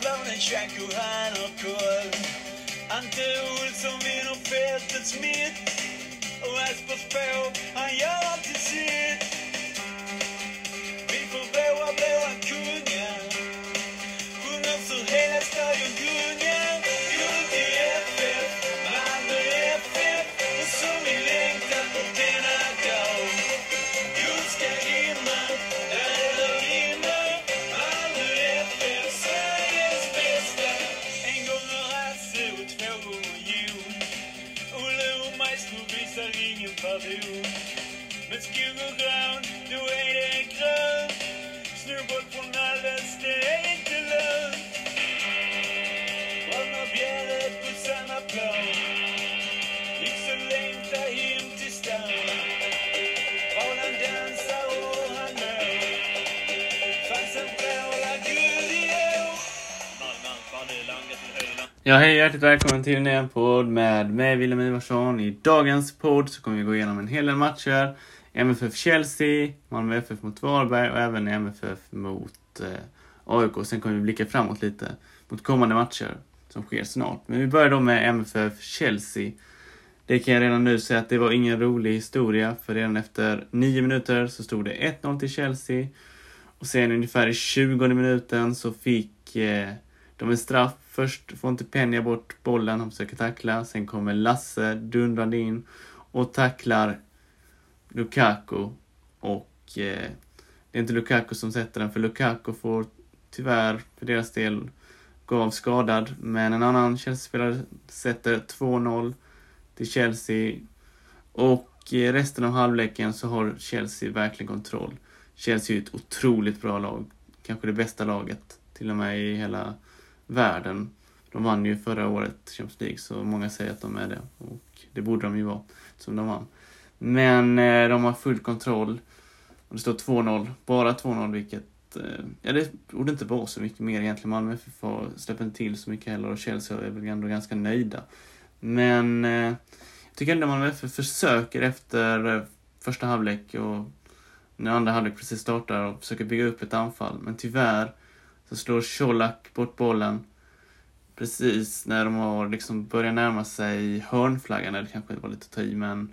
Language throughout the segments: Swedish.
planen Jack och han har koll. Ante Olsson vinner fältets mitt. Och Aspers på, han gör alltid sitt. Vi får våra blåa kungar. Sjunger så hela stadion gungar. Guld Olle och Maestro visar ingen pardon. Men Ja, hej hjärtligt välkommen till en ny podd med mig, Wilhelm Ivarsson. I dagens podd så kommer vi gå igenom en hel del matcher. MFF Chelsea, Malmö FF mot Varberg och även MFF mot eh, AIK. Sen kommer vi blicka framåt lite mot kommande matcher som sker snart. Men vi börjar då med MFF Chelsea. Det kan jag redan nu säga att det var ingen rolig historia, för redan efter nio minuter så stod det 1-0 till Chelsea. Och sen ungefär i 20 minuten så fick eh, de en straff. Först får inte Penja bort bollen, han försöker tackla. Sen kommer Lasse dundrande in och tacklar Lukaku. Och eh, det är inte Lukaku som sätter den, för Lukaku får tyvärr för deras del gå av skadad. Men en annan Chelsea-spelare sätter 2-0 till Chelsea. Och eh, resten av halvleken så har Chelsea verkligen kontroll. Chelsea är ett otroligt bra lag. Kanske det bästa laget till och med i hela världen. De vann ju förra året Champions League, så många säger att de är det. Och det borde de ju vara, som de vann. Men eh, de har full kontroll. Och det står 2-0, bara 2-0, vilket... Eh, ja, det borde inte vara så mycket mer egentligen. Malmö FF släpper inte till så mycket heller och Chelsea är väl ändå ganska nöjda. Men eh, jag tycker ändå Malmö FF försöker efter eh, första halvlek och när andra halvlek precis startar och försöker bygga upp ett anfall. Men tyvärr så slår Colak bort bollen precis när de har liksom börjat närma sig hörnflaggan, eller kanske det var lite att ta i, men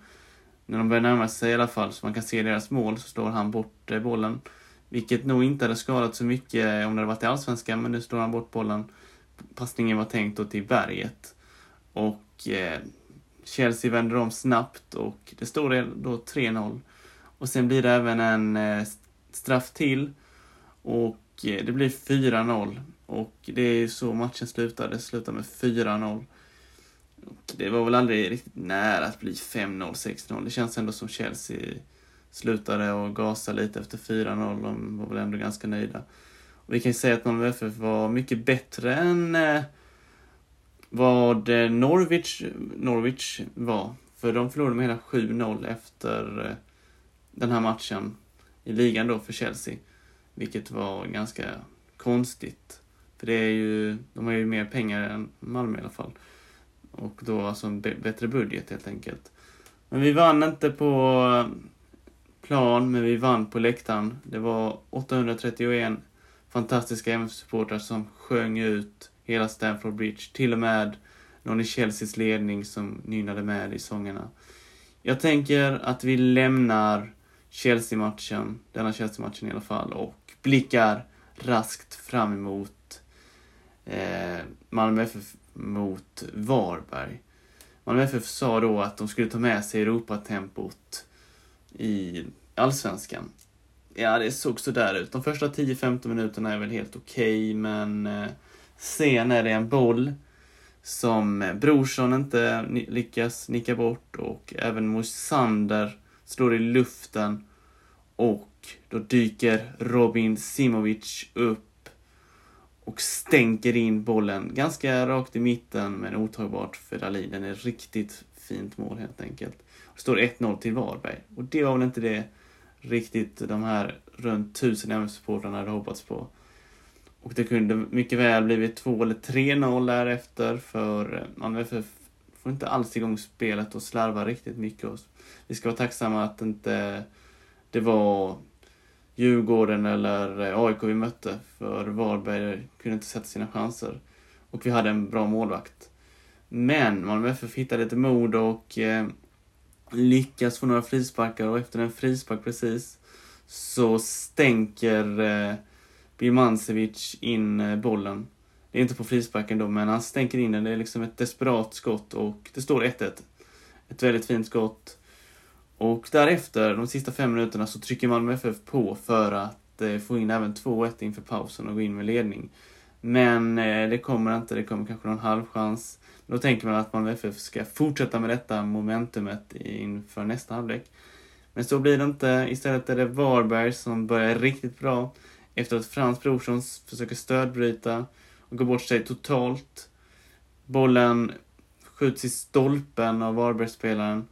när de börjar närma sig i alla fall så man kan se deras mål så slår han bort eh, bollen. Vilket nog inte hade skadat så mycket om det hade varit i Allsvenskan, men nu slår han bort bollen. Passningen var tänkt då till berget. Och eh, Chelsea vänder om snabbt och det står då 3-0. Och sen blir det även en eh, straff till. Och Eh, det blir 4-0. Och det är så matchen slutade. Det slutar med 4-0. Och Det var väl aldrig riktigt nära att bli 5-0, 6-0. Det känns ändå som Chelsea slutade och gasade lite efter 4-0. De var väl ändå ganska nöjda. Och vi kan ju säga att Malmö FF var mycket bättre än eh, vad eh, Norwich, Norwich var. För de förlorade med hela 7-0 efter den här matchen i ligan då för Chelsea. Vilket var ganska konstigt. För det är ju, de har ju mer pengar än Malmö i alla fall. Och då alltså en bättre budget helt enkelt. Men vi vann inte på eh, plan, men vi vann på läktaren. Det var 831 fantastiska MF-supportrar som sjöng ut hela Stamford Bridge. Till och med någon i Chelseas ledning som nynnade med i sångerna. Jag tänker att vi lämnar Chelsea-matchen, denna Chelsea-matchen i alla fall, och blickar raskt fram emot eh, Malmö FF mot Varberg. Malmö FF sa då att de skulle ta med sig Europatempot i Allsvenskan. Ja, det såg sådär ut. De första 10-15 minuterna är väl helt okej, okay, men eh, sen är det en boll som eh, Brorsson inte lyckas nicka bort och även Moisander slår i luften och då dyker Robin Simovic upp och stänker in bollen ganska rakt i mitten men otagbart för Dahlin. Den är riktigt fint mål helt enkelt. Det står 1-0 till Varberg och det var väl inte det riktigt de här runt tusen MF-supportrarna hade hoppats på. Och det kunde mycket väl blivit 2 eller 3-0 därefter för eh, Malmö FF får inte alls igång spelet och slarvar riktigt mycket. Vi ska vara tacksamma att inte det var Djurgården eller eh, AIK vi mötte. För Varberg kunde inte sätta sina chanser. Och vi hade en bra målvakt. Men Malmö FF hittade lite mod och eh, lyckas få några frisparkar och efter en frispark precis så stänker eh, Birmancevic in eh, bollen. Det är inte på frisparken då, men han stänker in den. Det är liksom ett desperat skott och det står 1-1. Ett väldigt fint skott. Och därefter, de sista fem minuterna, så trycker Malmö FF på för att eh, få in även 2-1 inför pausen och gå in med ledning. Men eh, det kommer inte, det kommer kanske någon halvchans. Då tänker man att Malmö FF ska fortsätta med detta momentumet inför nästa halvlek. Men så blir det inte. Istället är det Varberg som börjar riktigt bra efter att Frans Brorsson försöker stödbryta och går bort sig totalt. Bollen skjuts i stolpen av Varbergsspelaren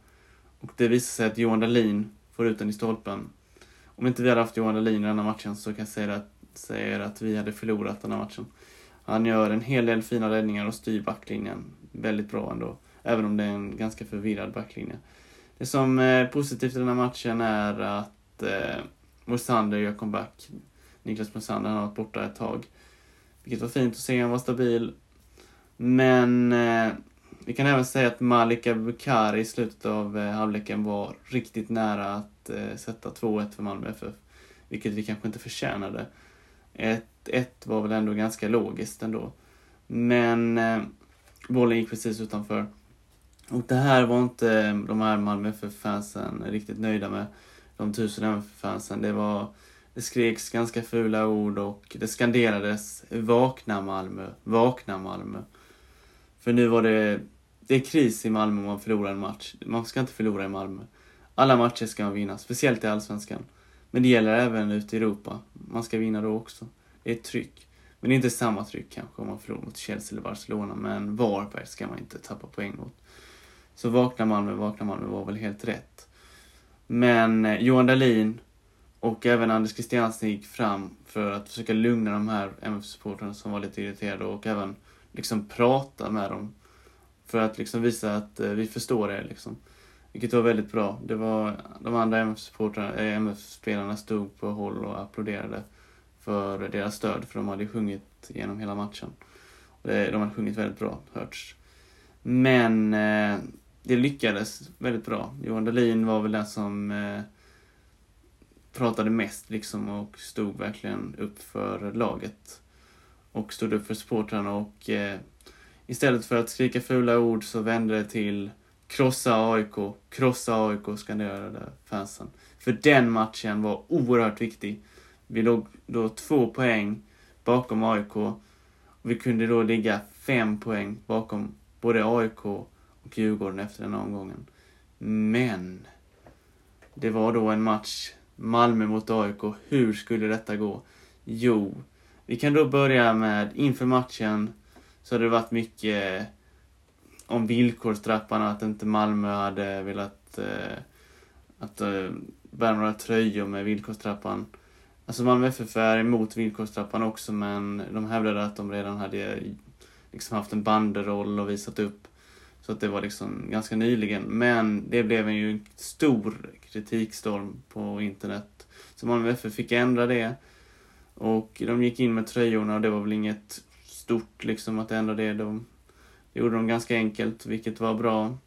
och det visar sig att Johan Dahlin får ut den i stolpen. Om inte vi hade haft Johan Dahlin i denna matchen så kan jag säga att, säga att vi hade förlorat den här matchen. Han gör en hel del fina räddningar och styr backlinjen väldigt bra ändå. Även om det är en ganska förvirrad backlinje. Det som är positivt i den här matchen är att eh, Moisander gör comeback. Niklas Mosander har varit borta ett tag. Vilket var fint att se, han var stabil. Men eh, vi kan även säga att Malika Bukari i slutet av eh, halvleken var riktigt nära att eh, sätta 2-1 för Malmö FF. Vilket vi kanske inte förtjänade. 1-1 var väl ändå ganska logiskt ändå. Men eh, bollen gick precis utanför. Och det här var inte de här Malmö FF-fansen riktigt nöjda med. De tusen MFF-fansen. Det var det skreks ganska fula ord och det skanderades Vakna Malmö, vakna Malmö. För nu var det, det är kris i Malmö om man förlorar en match. Man ska inte förlora i Malmö. Alla matcher ska man vinna, speciellt i Allsvenskan. Men det gäller även ute i Europa. Man ska vinna då också. Det är ett tryck. Men det är inte samma tryck kanske om man förlorar mot Chelsea eller Barcelona, men Varberg ska man inte tappa poäng mot. Så vakna Malmö, vakna Malmö var väl helt rätt. Men eh, Johan Dahlin och även Anders Christiansen gick fram för att försöka lugna de här MF-supportrarna som var lite irriterade och även liksom prata med dem. För att liksom visa att eh, vi förstår er liksom. Vilket var väldigt bra. Det var, de andra MF-spelarna eh, MF stod på håll och applåderade för deras stöd, för de hade sjungit genom hela matchen. De hade sjungit väldigt bra, hörts. Men eh, det lyckades väldigt bra. Johan Dahlin var väl den som eh, pratade mest liksom och stod verkligen upp för laget. Och stod upp för supportrarna och eh, istället för att skrika fula ord så vände det till krossa AIK, krossa AIK skanderade fansen. För den matchen var oerhört viktig. Vi låg då två poäng bakom AIK. Och vi kunde då ligga fem poäng bakom både AIK och Djurgården efter den omgången. Men det var då en match Malmö mot AIK. Hur skulle detta gå? Jo, vi kan då börja med inför matchen så hade det varit mycket eh, om villkorstrappan att inte Malmö hade velat eh, att eh, bära några tröjor med villkorstrappan. Alltså Malmö FF är emot villkorstrappan också men de hävdade att de redan hade liksom haft en banderoll och visat upp. Så att det var liksom ganska nyligen. Men det blev en stor kritikstorm på internet. Så Malmö FF fick ändra det. Och de gick in med tröjorna och det var väl inget stort liksom att ändra det. De, det gjorde de ganska enkelt, vilket var bra.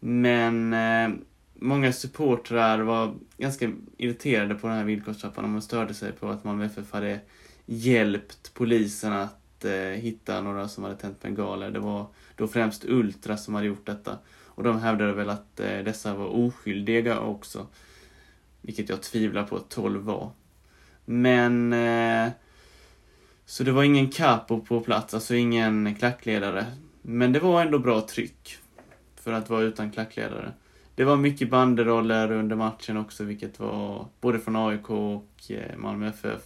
Men eh, många supportrar var ganska irriterade på den här villkorstrappan och man störde sig på att Malmö FF hade hjälpt polisen att eh, hitta några som hade tänt bengaler. Det var då främst Ultra som hade gjort detta. Och de hävdade väl att eh, dessa var oskyldiga också. Vilket jag tvivlar på att 12 var. Men... Eh, så det var ingen capo på plats, alltså ingen klackledare. Men det var ändå bra tryck. För att vara utan klackledare. Det var mycket banderoller under matchen också, vilket var både från AIK och eh, Malmö FF.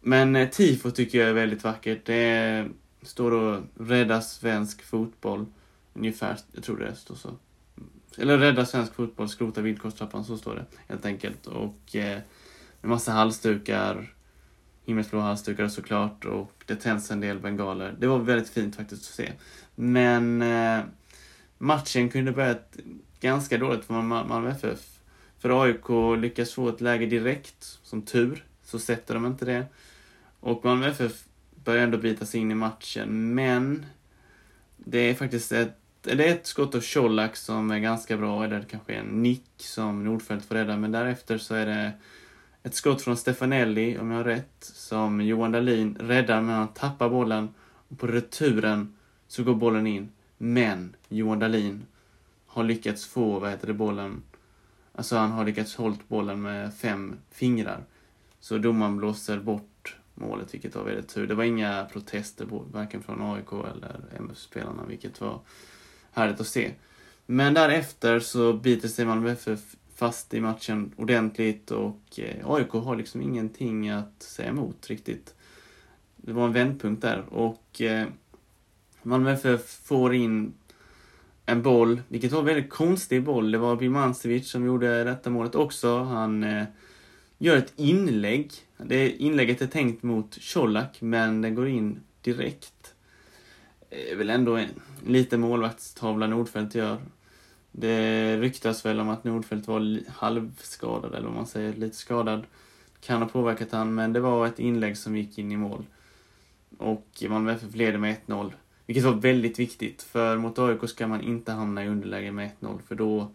Men eh, tifo tycker jag är väldigt vackert. Det står då Rädda svensk fotboll. Ungefär, jag tror det står så. Eller Rädda svensk fotboll, skrota villkorstrappan, så står det helt enkelt. Och eh, massa halsdukar, himmelsblå halsdukar såklart och det tänds en del bengaler. Det var väldigt fint faktiskt att se. Men eh, matchen kunde börjat ganska dåligt för Malmö FF. För AIK lyckas få ett läge direkt, som tur, så sätter de inte det. Och Malmö FF börjar ändå bita sig in i matchen, men det är faktiskt ett, det är ett skott av Colak som är ganska bra, eller kanske en nick som Nordfeldt får rädda, men därefter så är det ett skott från Stefanelli, om jag har rätt, som Johan Dahlin räddar, men han tappar bollen. Och på returen så går bollen in. Men Johan Dahlin har lyckats få, vad heter det, bollen... Alltså han har lyckats hålla bollen med fem fingrar. Så domaren blåser bort målet, vilket var väldigt tur. Det var inga protester, varken från AIK eller MF-spelarna, vilket var härligt att se. Men därefter så biter sig Malmö FF fast i matchen ordentligt och eh, AIK har liksom ingenting att säga emot riktigt. Det var en vändpunkt där och eh, Malmö FF får in en boll, vilket var en väldigt konstig boll. Det var Birmancevic som gjorde detta målet också. Han eh, gör ett inlägg. Det inlägget är tänkt mot Colak, men den går in direkt. Det är väl ändå en liten målvaktstavla Nordfeldt gör. Det ryktas väl om att Nordfeldt var halvskadad, eller vad man säger, lite skadad. Kan ha påverkat han, men det var ett inlägg som gick in i mål. Och Malmö FF leder med 1-0. Vilket var väldigt viktigt, för mot AIK ska man inte hamna i underläge med 1-0, för då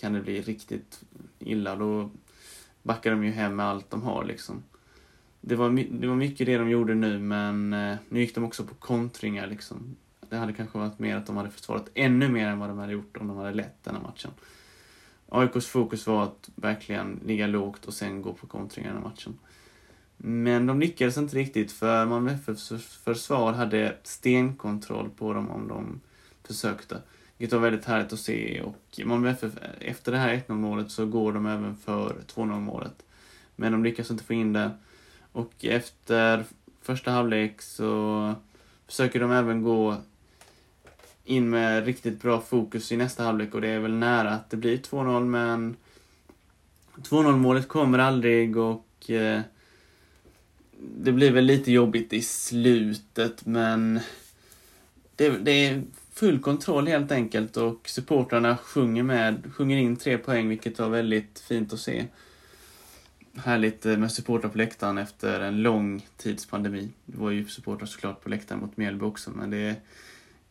kan det bli riktigt illa. Då backar de ju hem med allt de har liksom. Det var, det var mycket det de gjorde nu, men eh, nu gick de också på kontringar liksom. Det hade kanske varit mer att de hade försvarat ännu mer än vad de hade gjort om de hade lett den här matchen. AIKs fokus var att verkligen ligga lågt och sen gå på kontringar i den här matchen. Men de lyckades inte riktigt för Malmö FFs försvar hade stenkontroll på dem om de försökte. Vilket var väldigt härligt att se och Malmö FF, efter det här 1-0 målet så går de även för 2-0 målet. Men de lyckas inte få in det. Och efter första halvlek så försöker de även gå in med riktigt bra fokus i nästa halvlek och det är väl nära att det blir 2-0 men 2-0 målet kommer aldrig och eh, det blir väl lite jobbigt i slutet men det, det, är full kontroll helt enkelt och supportrarna sjunger med, sjunger in tre poäng vilket var väldigt fint att se. Härligt med supportrar på läktaren efter en lång tids pandemi. Det var ju supportrar såklart på läktaren mot Mjällby också men det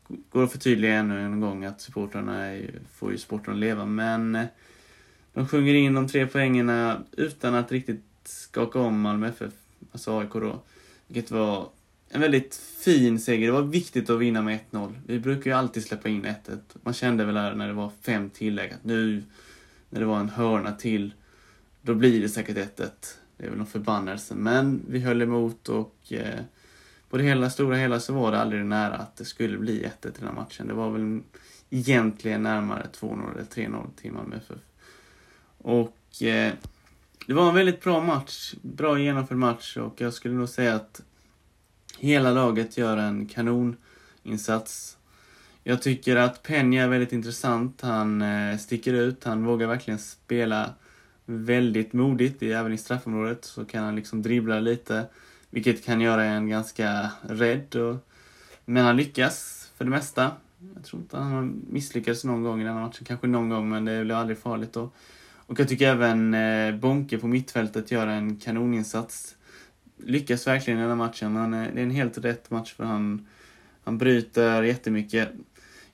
går att förtydliga ännu en gång att supportrarna får ju sporten att leva men eh, de sjunger in de tre poängerna utan att riktigt skaka om Malmö FF alltså AIK då. Vilket var en väldigt fin seger. Det var viktigt att vinna med 1-0. Vi brukar ju alltid släppa in 1-1. Man kände väl här när det var fem tillägg att nu, när det var en hörna till, då blir det säkert 1-1. Det är väl någon förbannelse. Men vi höll emot och eh, på det hela stora hela så var det aldrig nära att det skulle bli 1-1 i den här matchen. Det var väl egentligen närmare 2-0 eller 3-0 till Malmö FF. Och eh, det var en väldigt bra match. Bra genomförd match och jag skulle nog säga att hela laget gör en kanoninsats. Jag tycker att Peña är väldigt intressant. Han eh, sticker ut. Han vågar verkligen spela väldigt modigt. Även i straffområdet så kan han liksom dribbla lite. Vilket kan göra en ganska rädd. Och, men han lyckas för det mesta. Jag tror inte han misslyckades någon gång i den här matchen. Kanske någon gång, men det blir aldrig farligt. Och och jag tycker även eh, Bonke på mittfältet gör en kanoninsats. Lyckas verkligen i den här matchen. Han är, det är en helt rätt match för han, han bryter jättemycket.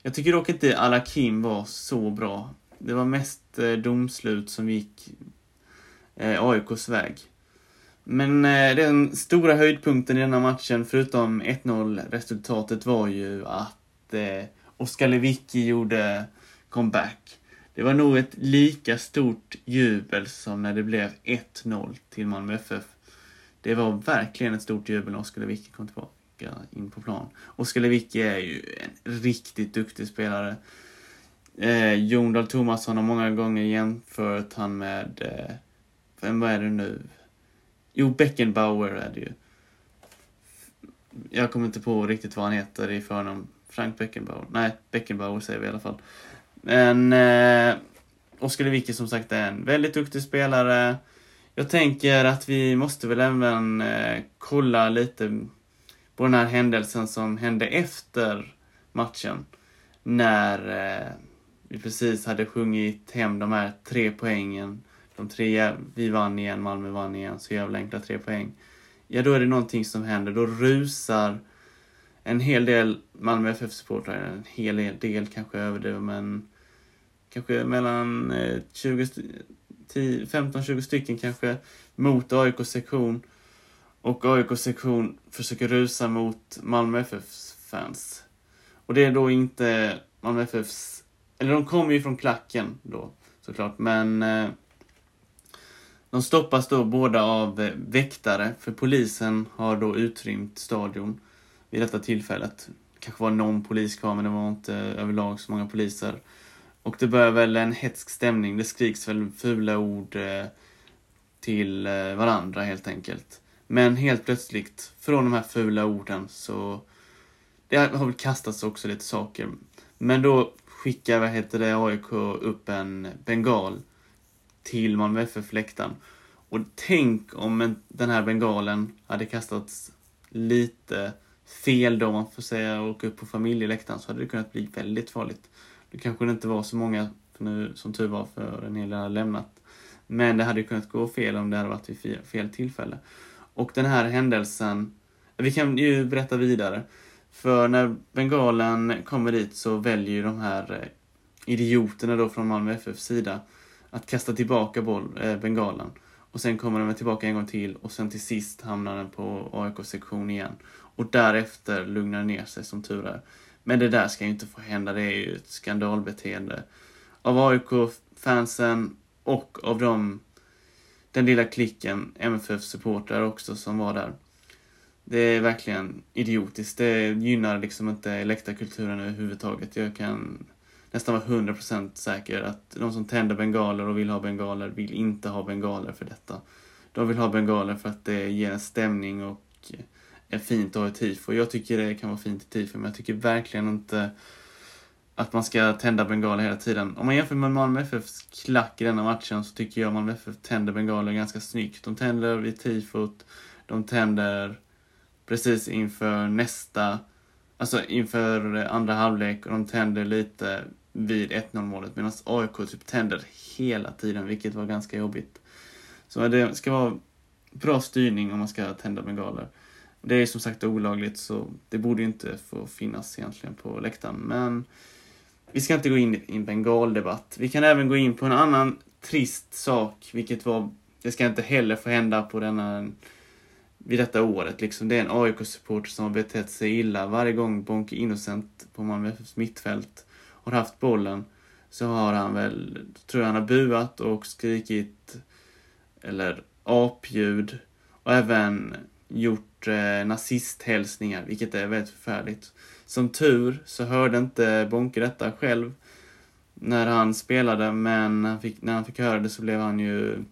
Jag tycker dock inte Alakim var så bra. Det var mest eh, domslut som gick eh, AIKs väg. Men eh, den stora höjdpunkten i denna matchen, förutom 1-0 resultatet, var ju att eh, Oskar Lewicki gjorde comeback. Det var nog ett lika stort jubel som när det blev 1-0 till Malmö FF. Det var verkligen ett stort jubel när Oskar Lewicki kom tillbaka in på plan. Oskar Lewicki är ju en riktigt duktig spelare. Eh, Jon Dahl Tomasson har många gånger jämfört han med, eh, vem är det nu? Jo, Beckenbauer är det ju. Jag kommer inte på riktigt vad han heter i förnamn. Frank Beckenbauer. Nej, Beckenbauer säger vi i alla fall. Men eh, Oskar Lewicki som sagt är en väldigt duktig spelare. Jag tänker att vi måste väl även eh, kolla lite på den här händelsen som hände efter matchen. När eh, vi precis hade sjungit hem de här tre poängen de tre, vi vann igen, Malmö vann igen, så jävla enkla tre poäng. Ja, då är det någonting som händer. Då rusar en hel del Malmö FF-supportrar, en hel del kanske överdriver, men kanske mellan eh, 15-20 stycken kanske mot AIKs sektion. Och AIKs sektion försöker rusa mot Malmö FFs fans. Och det är då inte Malmö FFs, eller de kommer ju från klacken då såklart, men eh, de stoppas då båda av eh, väktare, för polisen har då utrymt stadion vid detta tillfället. kanske var någon polis kvar, men det var inte överlag så många poliser. Och det börjar väl en hetsk stämning, det skriks väl fula ord eh, till eh, varandra helt enkelt. Men helt plötsligt, från de här fula orden så det har väl kastats också lite saker. Men då skickar, vad heter det, AIK upp en bengal till Malmö FF-läktaren. Och tänk om den här bengalen hade kastats lite fel då, man får säga, och åka upp på familjeläktaren så hade det kunnat bli väldigt farligt. Det kanske inte var så många, nu, som tur var, för en hel del hade lämnat. Men det hade kunnat gå fel om det hade varit vid fel tillfälle. Och den här händelsen, vi kan ju berätta vidare. För när bengalen kommer dit så väljer ju de här eh, idioterna då från Malmö FFs sida att kasta tillbaka boll, eh, bengalen. Och sen kommer den tillbaka en gång till och sen till sist hamnar den på AIK-sektion igen. Och därefter lugnar den ner sig som tur är. Men det där ska ju inte få hända, det är ju ett skandalbeteende. Av AIK-fansen och av dem, den lilla klicken MFF-supportrar också som var där. Det är verkligen idiotiskt. Det gynnar liksom inte läktarkulturen överhuvudtaget. Jag kan nästan vara 100% säker att de som tänder bengaler och vill ha bengaler vill inte ha bengaler för detta. De vill ha bengaler för att det ger en stämning och är fint att ha ett tifo. Jag tycker det kan vara fint i tifo, men jag tycker verkligen inte att man ska tända bengaler hela tiden. Om man jämför med Malmö FFs klack i denna matchen så tycker jag Malmö FF tänder bengaler ganska snyggt. De tänder vid tifot, de tänder precis inför nästa, alltså inför andra halvlek och de tänder lite vid 1-0 målet medan AIK typ tänder hela tiden vilket var ganska jobbigt. Så det ska vara bra styrning om man ska tända bengaler. Det är som sagt olagligt så det borde inte få finnas egentligen på läktaren men vi ska inte gå in i en bengaldebatt. Vi kan även gå in på en annan trist sak vilket var, det ska inte heller få hända på denna vid detta året. Liksom, det är en AIK-supporter som har betett sig illa. Varje gång Bonke Innocent på Malmö mittfält har haft bollen så har han väl, tror jag han har buat och skrikit eller apljud och även gjort eh, nazisthälsningar, vilket är väldigt förfärligt. Som tur så hörde inte Bonke detta själv när han spelade, men när han fick, när han fick höra det så blev han ju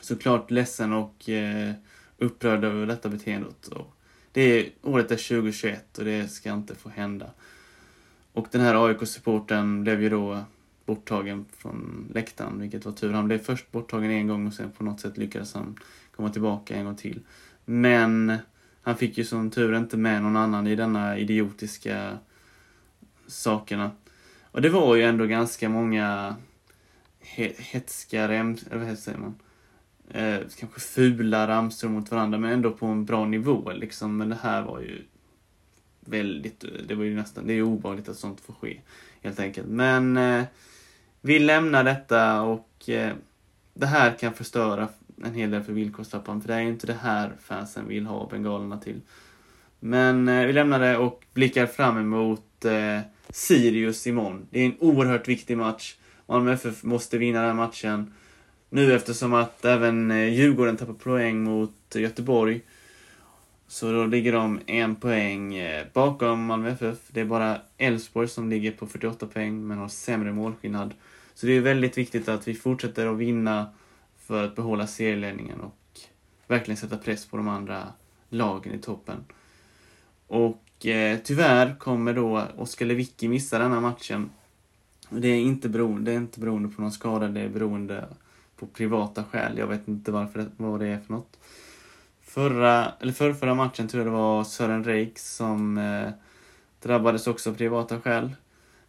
såklart ledsen och eh, upprörd över detta beteendet. Och det är, året är 2021 och det ska inte få hända. Och den här AIK-supporten blev ju då borttagen från läktaren, vilket var tur. Han blev först borttagen en gång och sen på något sätt lyckades han komma tillbaka en gång till. Men han fick ju som tur inte med någon annan i denna idiotiska sakerna. Och det var ju ändå ganska många hetska remsor, eller vad säger man? eh, kanske fula ramsor mot varandra men ändå på en bra nivå liksom. Men det här var ju väldigt, det var ju nästan, det är ovanligt att sånt får ske helt enkelt. Men eh, vi lämnar detta och eh, det här kan förstöra en hel del för villkorstrappan för det är ju inte det här fansen vill ha bengalerna till. Men eh, vi lämnar det och blickar fram emot eh, Sirius imorgon. Det är en oerhört viktig match. Malmö FF måste vinna den här matchen nu eftersom att även eh, Djurgården tappar poäng mot Göteborg. Så då ligger de en poäng eh, bakom Malmö FF. Det är bara Elfsborg som ligger på 48 poäng men har sämre målskillnad. Så det är väldigt viktigt att vi fortsätter att vinna för att behålla serieledningen och verkligen sätta press på de andra lagen i toppen. Och eh, tyvärr kommer då Oskar Lewicki missa denna matchen. Det är inte beroende, det är inte beroende på någon skada, det är beroende på privata skäl. Jag vet inte varför det, vad det är för något. Förra, eller förra, förra matchen tror jag det var Sören Reik som eh, drabbades också av privata skäl.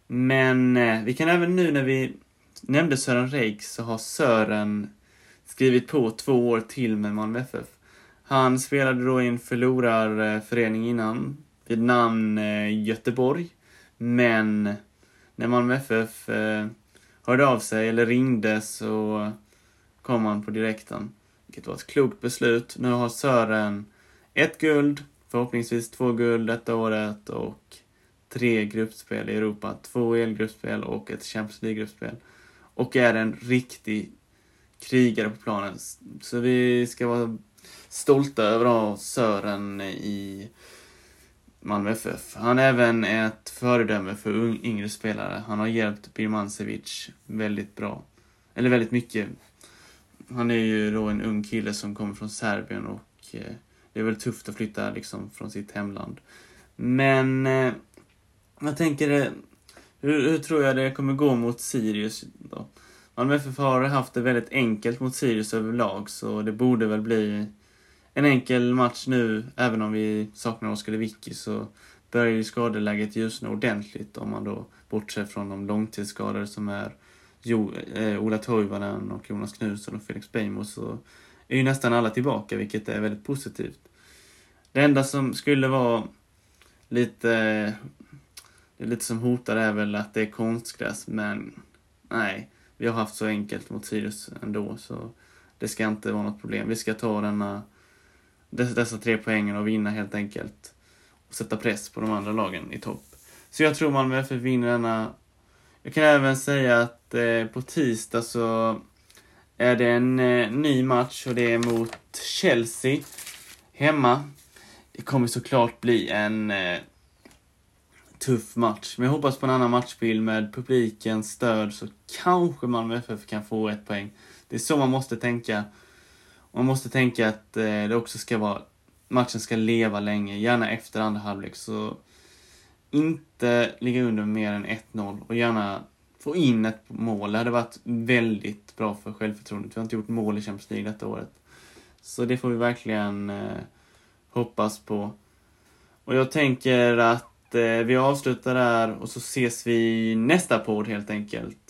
Men eh, vi kan även nu när vi nämnde Sören Reik så har Sören skrivit på två år till med Malmö FF. Han spelade då i en förlorarförening innan, vid namn eh, Göteborg. Men när Malmö FF eh, hörde av sig, eller ringde, så kom han på direkten. Vilket var ett klokt beslut. Nu har Sören ett guld, förhoppningsvis två guld detta året och tre gruppspel i Europa. Två elgruppspel och ett Champions League-gruppspel. Och är en riktig krigare på planen. Så vi ska vara stolta över att ha Sören i Malmö FF. Han är även ett föredöme för yngre spelare. Han har hjälpt Birmancevic väldigt bra. Eller väldigt mycket. Han är ju då en ung kille som kommer från Serbien och eh, det är väl tufft att flytta liksom från sitt hemland. Men eh, jag tänker, eh, hur, hur, tror jag det kommer gå mot Sirius då? Malmö FF har haft det väldigt enkelt mot Sirius överlag, så det borde väl bli en enkel match nu, även om vi saknar Oskar Lewicki, så börjar ju skadeläget ljusna ordentligt om man då bortser från de långtidsskadade som är jo, eh, Ola Toivonen och Jonas Knutsson och Felix Beijmo så är ju nästan alla tillbaka, vilket är väldigt positivt. Det enda som skulle vara lite, det är lite som hotar är väl att det är konstgräs, men nej, vi har haft så enkelt mot Sirius ändå, så det ska inte vara något problem. Vi ska ta denna, dessa tre poängen och vinna helt enkelt. Och sätta press på de andra lagen i topp. Så jag tror Malmö FF vinner denna. Jag kan även säga att eh, på tisdag så är det en eh, ny match och det är mot Chelsea hemma. Det kommer såklart bli en eh, tuff match. Men jag hoppas på en annan matchbild med publikens stöd så kanske Malmö FF kan få ett poäng. Det är så man måste tänka. Man måste tänka att eh, det också ska vara, matchen ska leva länge, gärna efter andra halvlek. Så inte ligga under mer än 1-0 och gärna få in ett mål. Det hade varit väldigt bra för självförtroendet. Vi har inte gjort mål i Champions League detta året. Så det får vi verkligen eh, hoppas på. Och jag tänker att eh, vi avslutar där och så ses vi nästa podd helt enkelt.